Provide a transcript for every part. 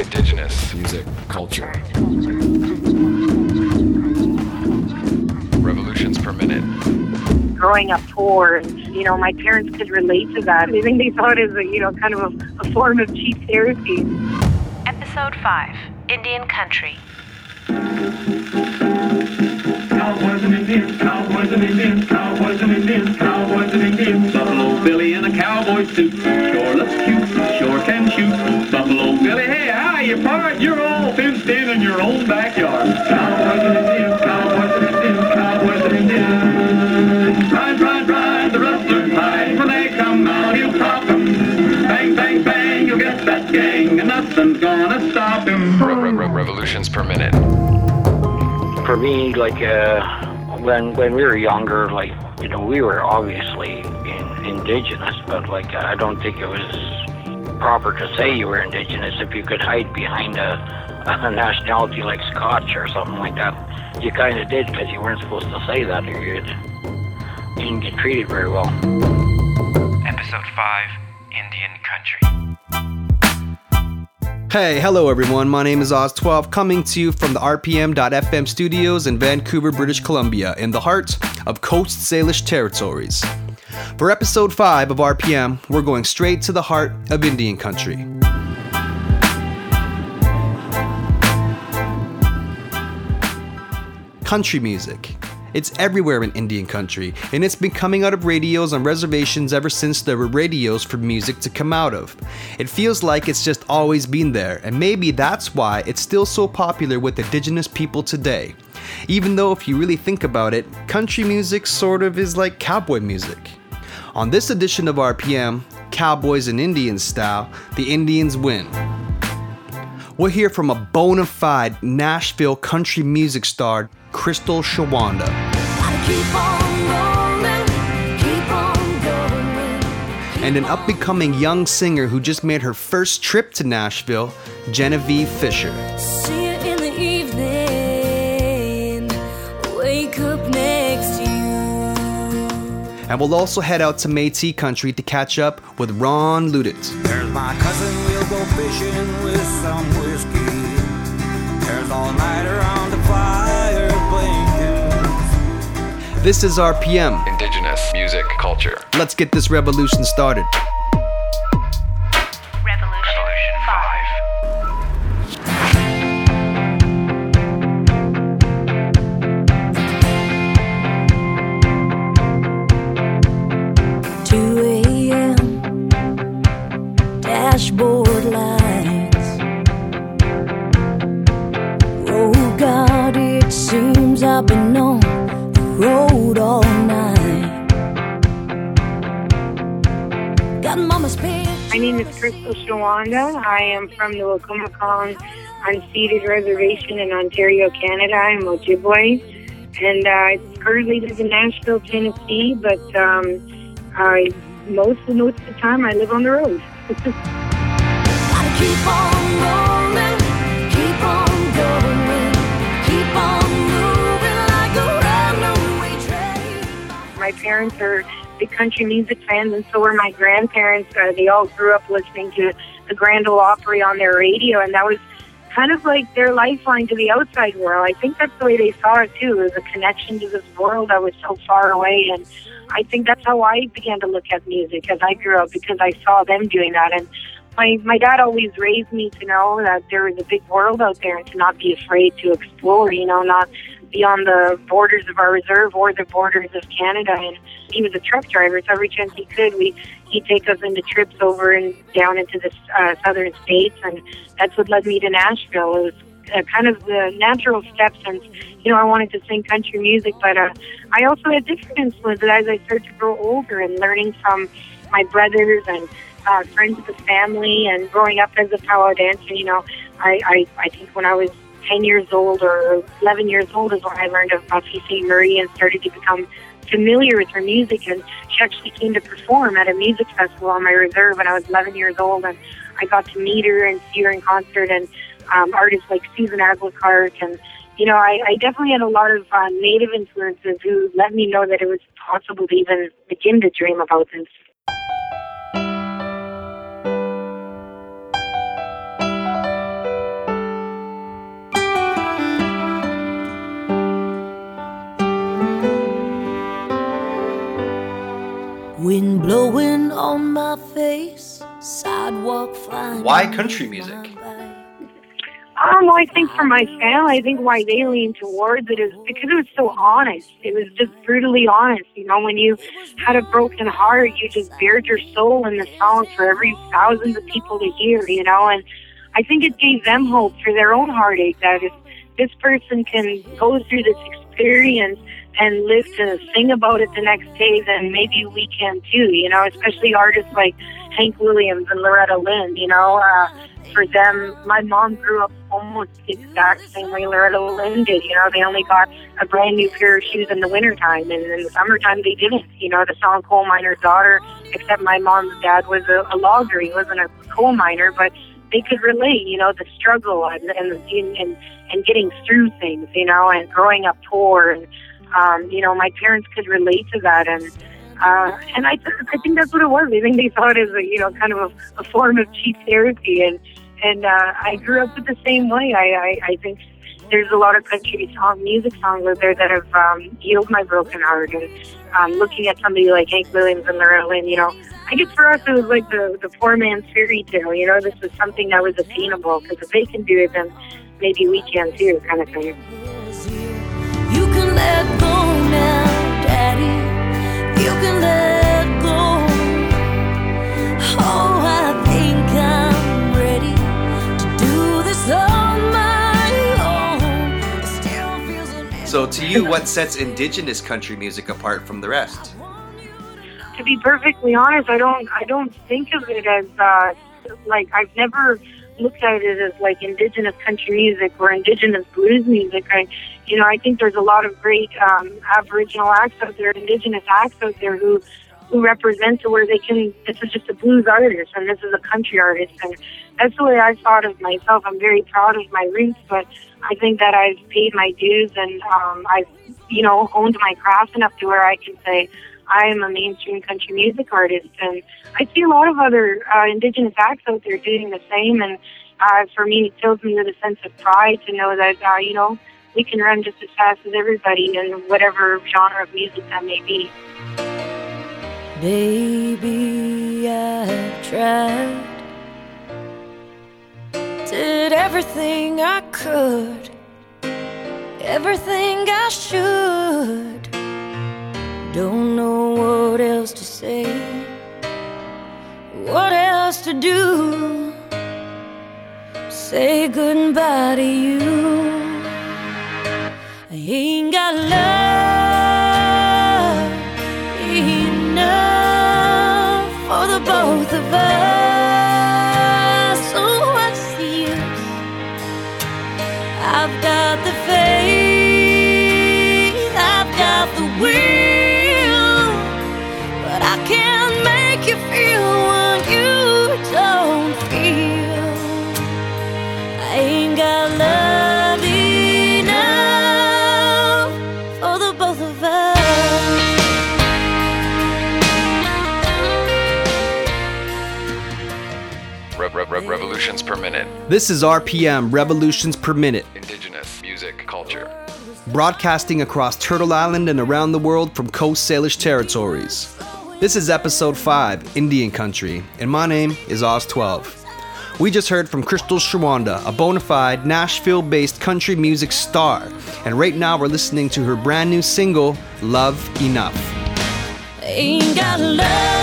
Indigenous music culture. Revolutions per minute. growing up poor, and you know, my parents could relate to that. I think they thought it was, a, you know, kind of a, a form of cheap therapy. Episode 5 Indian Country. Cowboys and Indians, cowboys and Indians, cowboys and Indians, cowboys and Indians. Buffalo Billy in a cowboy suit, sure looks cute, sure can shoot. Buffalo Billy, hey, hi, you part, you're all fenced in in your own backyard. Cowboys and Indians, cowboys and Indians, cowboys and Indians. Ride, ride, ride, the rustlers hide. When they come out, you pop 'em. Bang, bang, bang, you'll get that gang, and nothing's gonna stop re- revolutions per minute. Me, like uh, when when we were younger, like you know, we were obviously in, indigenous, but like I don't think it was proper to say you were indigenous if you could hide behind a, a nationality like Scotch or something like that. You kind of did because you weren't supposed to say that, or you didn't get treated very well. Episode 5 Indian Country. Hey, hello everyone. My name is Oz12, coming to you from the RPM.FM studios in Vancouver, British Columbia, in the heart of Coast Salish territories. For episode 5 of RPM, we're going straight to the heart of Indian country. Country music. It's everywhere in Indian country, and it's been coming out of radios on reservations ever since there were radios for music to come out of. It feels like it's just always been there, and maybe that's why it's still so popular with indigenous people today. Even though, if you really think about it, country music sort of is like cowboy music. On this edition of RPM, Cowboys and Indians style, the Indians win. We'll hear from a bona fide Nashville country music star, Crystal Shawanda. And an up and coming young singer who just made her first trip to Nashville, Genevieve Fisher. See you in the evening. Wake up next to you. And we'll also head out to Métis country to catch up with Ron Ludit. There's my cousin, we'll go fishing with some whiskey. There's all night around the fire playing tunes. This is RPM. Indigenous music culture. Let's get this revolution started. Revolution 5. Two a.m. Dashboard lights. Oh God, it seems I've been on name is Crystal Shawanda. I am from the Wikwemikong unceded reservation in Ontario, Canada. I'm Ojibwe. And uh, I currently live in Nashville, Tennessee, but um, I, most, most of the time I live on the road. Gotta keep on rolling, keep on going, keep on moving like a runaway train. my parents are big country music fans, and so were my grandparents. Uh, they all grew up listening to the Grand Ole Opry on their radio, and that was kind of like their lifeline to the outside world. I think that's the way they saw it too, as a connection to this world that was so far away. And I think that's how I began to look at music as I grew up because I saw them doing that. And my my dad always raised me to know that there was a big world out there and to not be afraid to explore. You know, not beyond the borders of our reserve or the borders of Canada. And he was a truck driver, so every chance he could, we he'd take us into trips over and down into the uh, southern states, and that's what led me to Nashville. It was uh, kind of the natural step since you know I wanted to sing country music, but uh, I also had different influences as I started to grow older and learning from my brothers and uh, friends of the family and growing up as a powwow dancer. You know, I, I I think when I was 10 years old or 11 years old is when I learned of Buffy Sainte-Marie and started to become familiar with her music. And she actually came to perform at a music festival on my reserve when I was 11 years old. And I got to meet her and see her in concert and um, artists like Susan Aglukark and you know, I, I definitely had a lot of uh, native influences who let me know that it was possible to even begin to dream about this. Wind blowing on my face, sidewalk flying. Why country music? Um, I think for my family, I think why they lean towards it is because it was so honest. It was just brutally honest. You know, when you had a broken heart, you just bared your soul in the song for every thousands of people to hear, you know, and I think it gave them hope for their own heartache that if this person can go through this experience and live to sing about it the next day, then maybe we can too. You know, especially artists like Hank Williams and Loretta Lynn. You know. Uh, for them, my mom grew up almost the exact same way Loretta Lynn did. You know, they only got a brand new pair of shoes in the wintertime, and in the summertime they didn't. You know, the song Coal Miner's Daughter, except my mom's dad was a, a logger. He wasn't a coal miner, but they could relate, you know, the struggle and and and, and getting through things, you know, and growing up poor, and um, you know, my parents could relate to that, and uh, and I I think that's what it was. I think they saw it as a you know kind of a, a form of cheap therapy, and and uh, I grew up with the same way. I, I I think there's a lot of country song music songs out there that have um, healed my broken heart, and um, looking at somebody like Hank Williams and Loretta Lynn, you know, I guess for us it was like the the poor man's fairy tale. You know, this was something that was attainable because if they can do it, then maybe we can too, kind of thing. You can let go now, Daddy. You can let go. Oh, I think I'm ready to do this on my own. It still feels a little So, to you, what sets indigenous country music apart from the rest? to be perfectly honest, I don't I don't think of it as uh, like I've never looked at it as like indigenous country music or indigenous blues music. I you know I think there's a lot of great um, Aboriginal acts out there, indigenous acts out there who who represent to where they can. This is just a blues artist and this is a country artist, and that's the way I thought of myself. I'm very proud of my roots, but I think that I've paid my dues and um, I've you know honed my craft enough to where I can say. I am a mainstream country music artist, and I see a lot of other uh, indigenous acts out there doing the same. And uh, for me, it fills me with a sense of pride to know that uh, you know we can run just as fast as everybody in whatever genre of music that may be. Baby, I tried. Did everything I could, everything I should. Don't know what else to say, what else to do. Say goodbye to you. Ain't got love revolutions per minute. This is RPM, Revolutions Per Minute, Indigenous music culture. broadcasting across Turtle Island and around the world from Coast Salish territories. This is episode 5, Indian Country, and my name is Oz12. We just heard from Crystal Shawanda, a bona fide Nashville based country music star, and right now we're listening to her brand new single, Love Enough. Ain't got love enough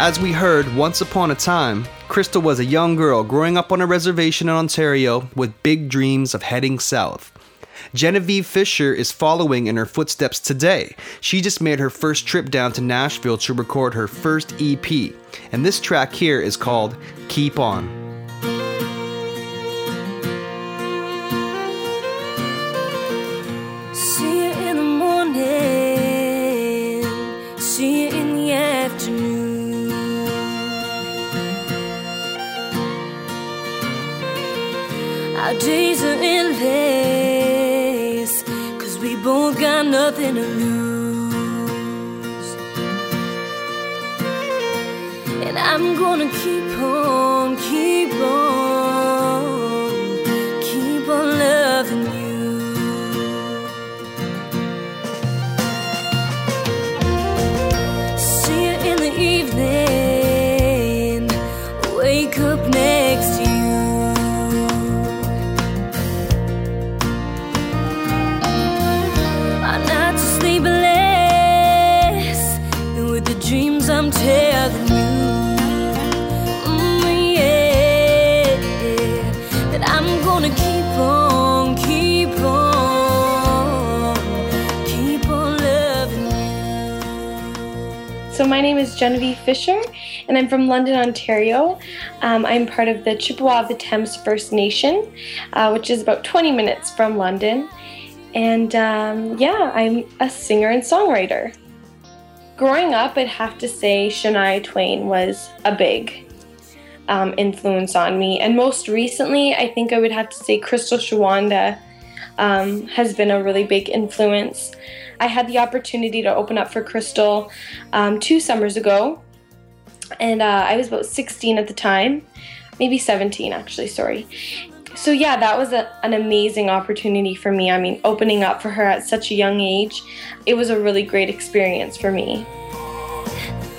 As we heard, once upon a time, Crystal was a young girl growing up on a reservation in Ontario with big dreams of heading south. Genevieve Fisher is following in her footsteps today. She just made her first trip down to Nashville to record her first EP, and this track here is called Keep On. Days are endless, cause we both got nothing to lose. And I'm gonna keep Genevieve Fisher, and I'm from London, Ontario. Um, I'm part of the Chippewa of the Thames First Nation, uh, which is about 20 minutes from London. And um, yeah, I'm a singer and songwriter. Growing up, I'd have to say Shania Twain was a big um, influence on me. And most recently, I think I would have to say Crystal Shawanda um, has been a really big influence. I had the opportunity to open up for Crystal um, two summers ago, and uh, I was about 16 at the time, maybe 17 actually, sorry. So, yeah, that was a, an amazing opportunity for me. I mean, opening up for her at such a young age, it was a really great experience for me.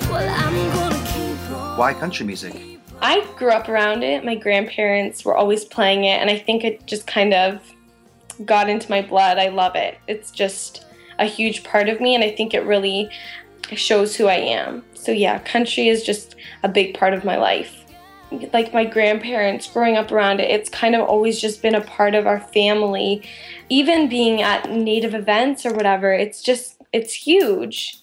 Well, I'm gonna keep. Why country music? I grew up around it. My grandparents were always playing it, and I think it just kind of got into my blood. I love it. It's just a huge part of me, and I think it really shows who I am. So, yeah, country is just a big part of my life. Like my grandparents growing up around it, it's kind of always just been a part of our family. Even being at native events or whatever, it's just, it's huge.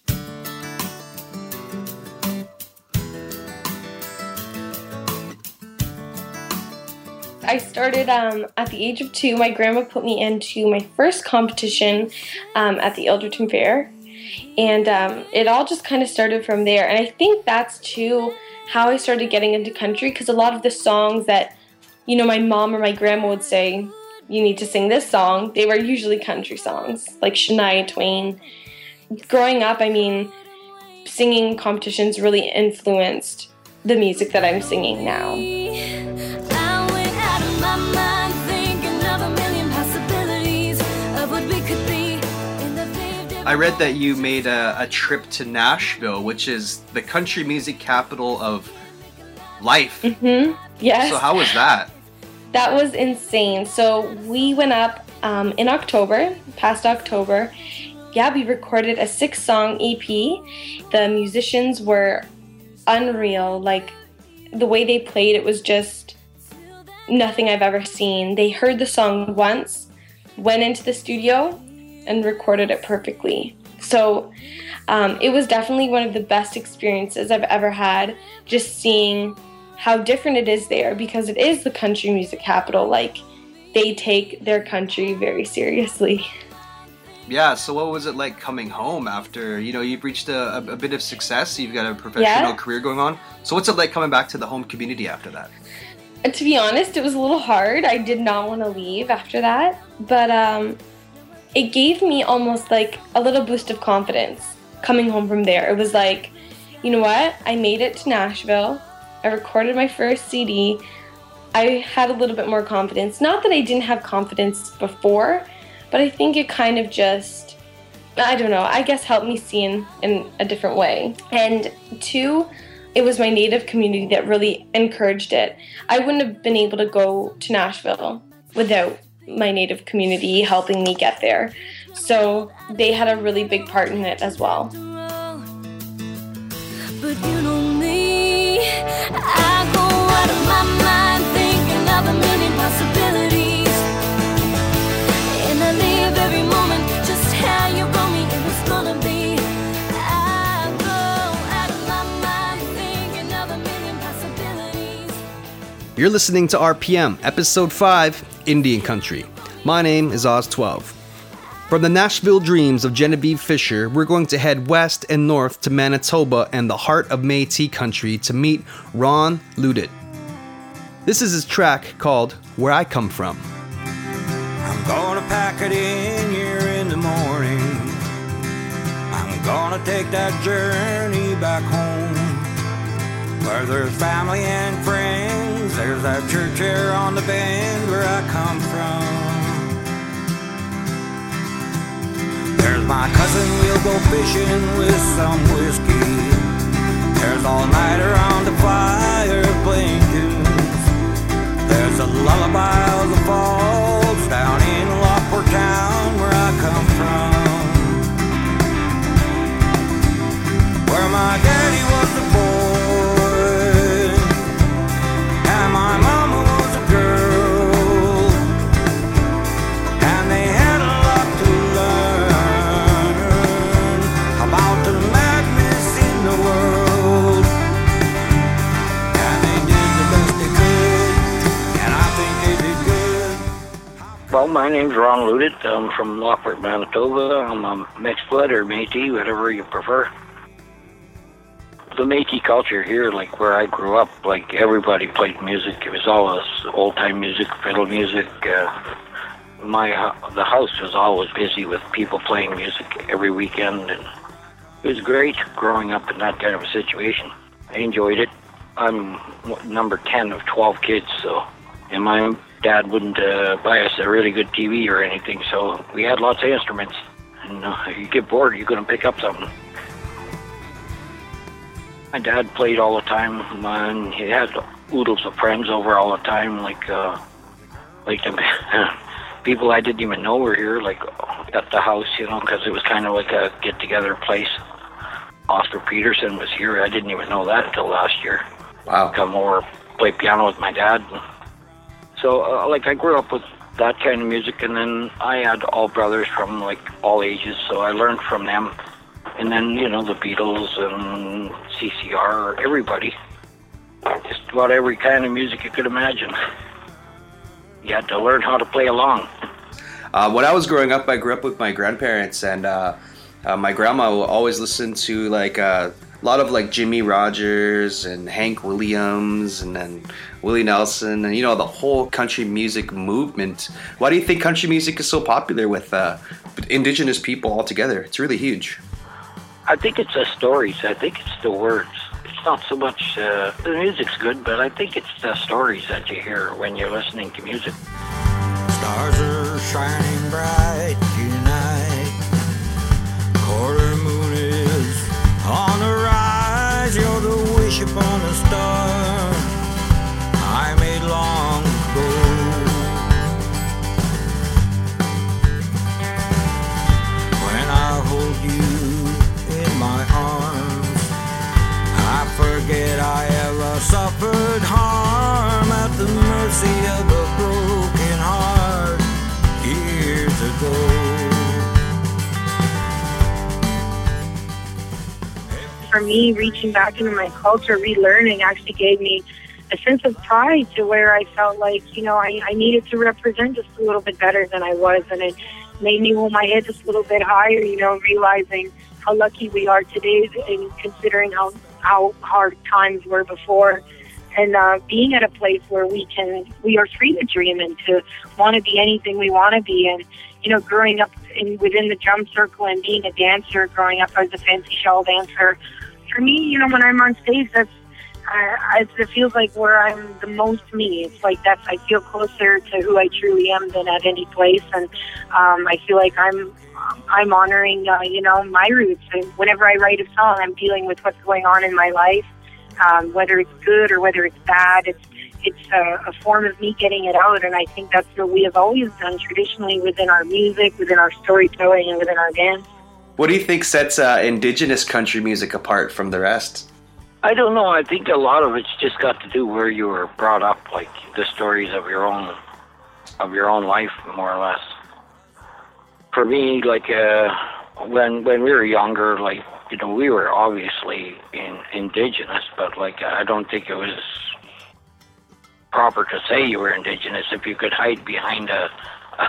I started um, at the age of two. My grandma put me into my first competition um, at the Ilderton Fair. And um, it all just kind of started from there. And I think that's too how I started getting into country because a lot of the songs that, you know, my mom or my grandma would say, you need to sing this song, they were usually country songs, like Shania Twain. Growing up, I mean, singing competitions really influenced the music that I'm singing now. I read that you made a, a trip to Nashville, which is the country music capital of life. hmm Yes. So how was that? That was insane. So we went up um, in October, past October. Yeah, we recorded a six song EP. The musicians were unreal. Like the way they played, it was just nothing I've ever seen. They heard the song once, went into the studio, and recorded it perfectly. So um, it was definitely one of the best experiences I've ever had, just seeing how different it is there because it is the country music capital. Like, they take their country very seriously. Yeah, so what was it like coming home after, you know, you've reached a, a, bit of success, you've got a professional Yeah. career going on. So what's it like coming back to the home community after that? To be honest, it was a little hard. I did not want to leave after that, but um, it gave me almost like a little boost of confidence coming home from there. It was like, you know what? I made it to Nashville. I recorded my first CD. I had a little bit more confidence. Not that I didn't have confidence before, but I think it kind of just, I don't know, I guess helped me see in, in a different way. And two, it was my native community that really encouraged it. I wouldn't have been able to go to Nashville without my native community helping me get there. So they had a really big part in it as well. You're listening to RPM, Episode 5, Indian Country. My name is Oz12. From the Nashville dreams of Genevieve Fisher, we're going to head west and north to Manitoba and the heart of Métis country to meet Ron Ludit. This is his track called Where I Come From. I'm gonna pack it in here in the morning. I'm gonna take that journey back home. Where there's family and friends, there's that church here on the bend where I come from. There's my cousin, we'll go fishing with some whiskey. There's all night around the fire playing tunes. There's a lullaby of the falls down in Lockport Town Well, my name's Ron Ludit. I'm from Lockport, Manitoba. I'm a mixed blood or Métis, whatever you prefer. The Métis culture here, like where I grew up, like everybody played music. It was all this old-time music, fiddle music. Uh, my the house was always busy with people playing music every weekend, and it was great growing up in that kind of a situation. I enjoyed it. I'm number 10 of 12 kids, so and my dad wouldn't uh, buy us a really good TV or anything, so we had lots of instruments. And uh, you get bored, you're going to pick up something. My dad played all the time, and he had oodles of friends over all the time, like uh, like the people I didn't even know were here, like at the house, you know, because it was kind of like a get-together place. Oscar Peterson was here. I didn't even know that until last year. Wow. Come over, play piano with my dad. So, uh, like, I grew up with that kind of music, and then I had all brothers from like all ages, so I learned from them. And then, you know, the Beatles and CCR, everybody. Just about every kind of music you could imagine. You had to learn how to play along. Uh, when I was growing up, I grew up with my grandparents, and uh, uh, my grandma will always listen to like uh, a lot of like Jimmie Rodgers and Hank Williams, and then Willie Nelson, and you know the whole country music movement. Why do you think country music is so popular with uh, indigenous people altogether? It's really huge. I think it's the stories. I think it's the words. It's not so much uh, the music's good, but I think it's the stories that you hear when you're listening to music. Stars are shining bright tonight. Quarter moon is on the rise. You're the wish upon a star me, reaching back into my culture, relearning actually gave me a sense of pride to where I felt like, you know, I, I needed to represent just a little bit better than I was. And it made me hold my head just a little bit higher, you know, realizing how lucky we are today and considering how, how hard times were before. And uh, being at a place where we can, we are free to dream and to want to be anything we want to be. And, you know, growing up in, within the drum circle and being a dancer, growing up as a fancy shawl dancer, for me, you know, when I'm on stage, that's uh, it feels like where I'm the most me. It's like that's I feel closer to who I truly am than at any place, and um, I feel like I'm I'm honoring uh, you know my roots. And whenever I write a song, I'm dealing with what's going on in my life, um, whether it's good or whether it's bad. It's it's a, a form of me getting it out, and I think that's what we have always done traditionally within our music, within our storytelling, and within our dance. What do you think sets uh, indigenous country music apart from the rest? I don't know. I think a lot of it's just got to do where you were brought up, like the stories of your own, of your own life, more or less. For me, like uh, when when we were younger, like you know, we were obviously in, indigenous, but like I don't think it was proper to say you were indigenous if you could hide behind a,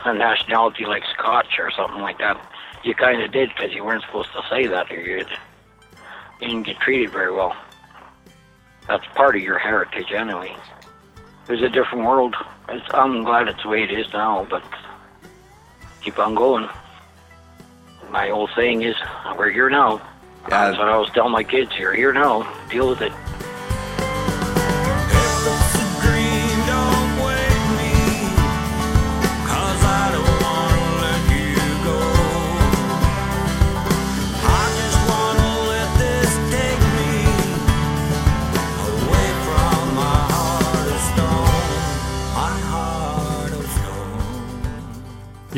a nationality like Scotch or something like that. You kind of did because you weren't supposed to say that, or you'd, you didn't get treated very well. That's part of your heritage, anyway. it was a different world. It's, I'm glad it's the way it is now, but keep on going. My old saying is, we're here now. That's what I always tell my kids. You're here now. Deal with it.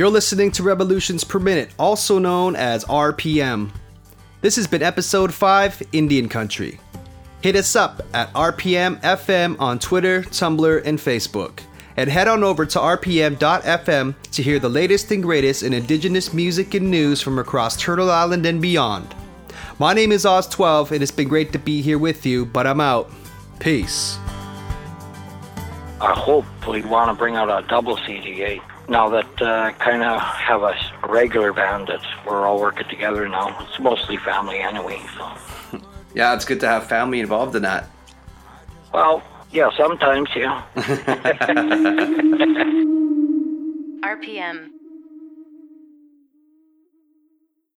You're listening to Revolutions Per Minute, also known as RPM. This has been episode 5 Indian Country. Hit us up at RPM FM on Twitter, Tumblr, and Facebook. And head on over to rpm.fm to hear the latest and greatest in Indigenous music and news from across Turtle Island and beyond. My name is Oz12, and it's been great to be here with you, but I'm out. Peace. I hope we want to bring out a double CDA now that uh, kind of have a s- regular band that we're all working together now. It's mostly family anyway. So, Yeah, it's good to have family involved in that. well, yeah, sometimes, yeah. RPM.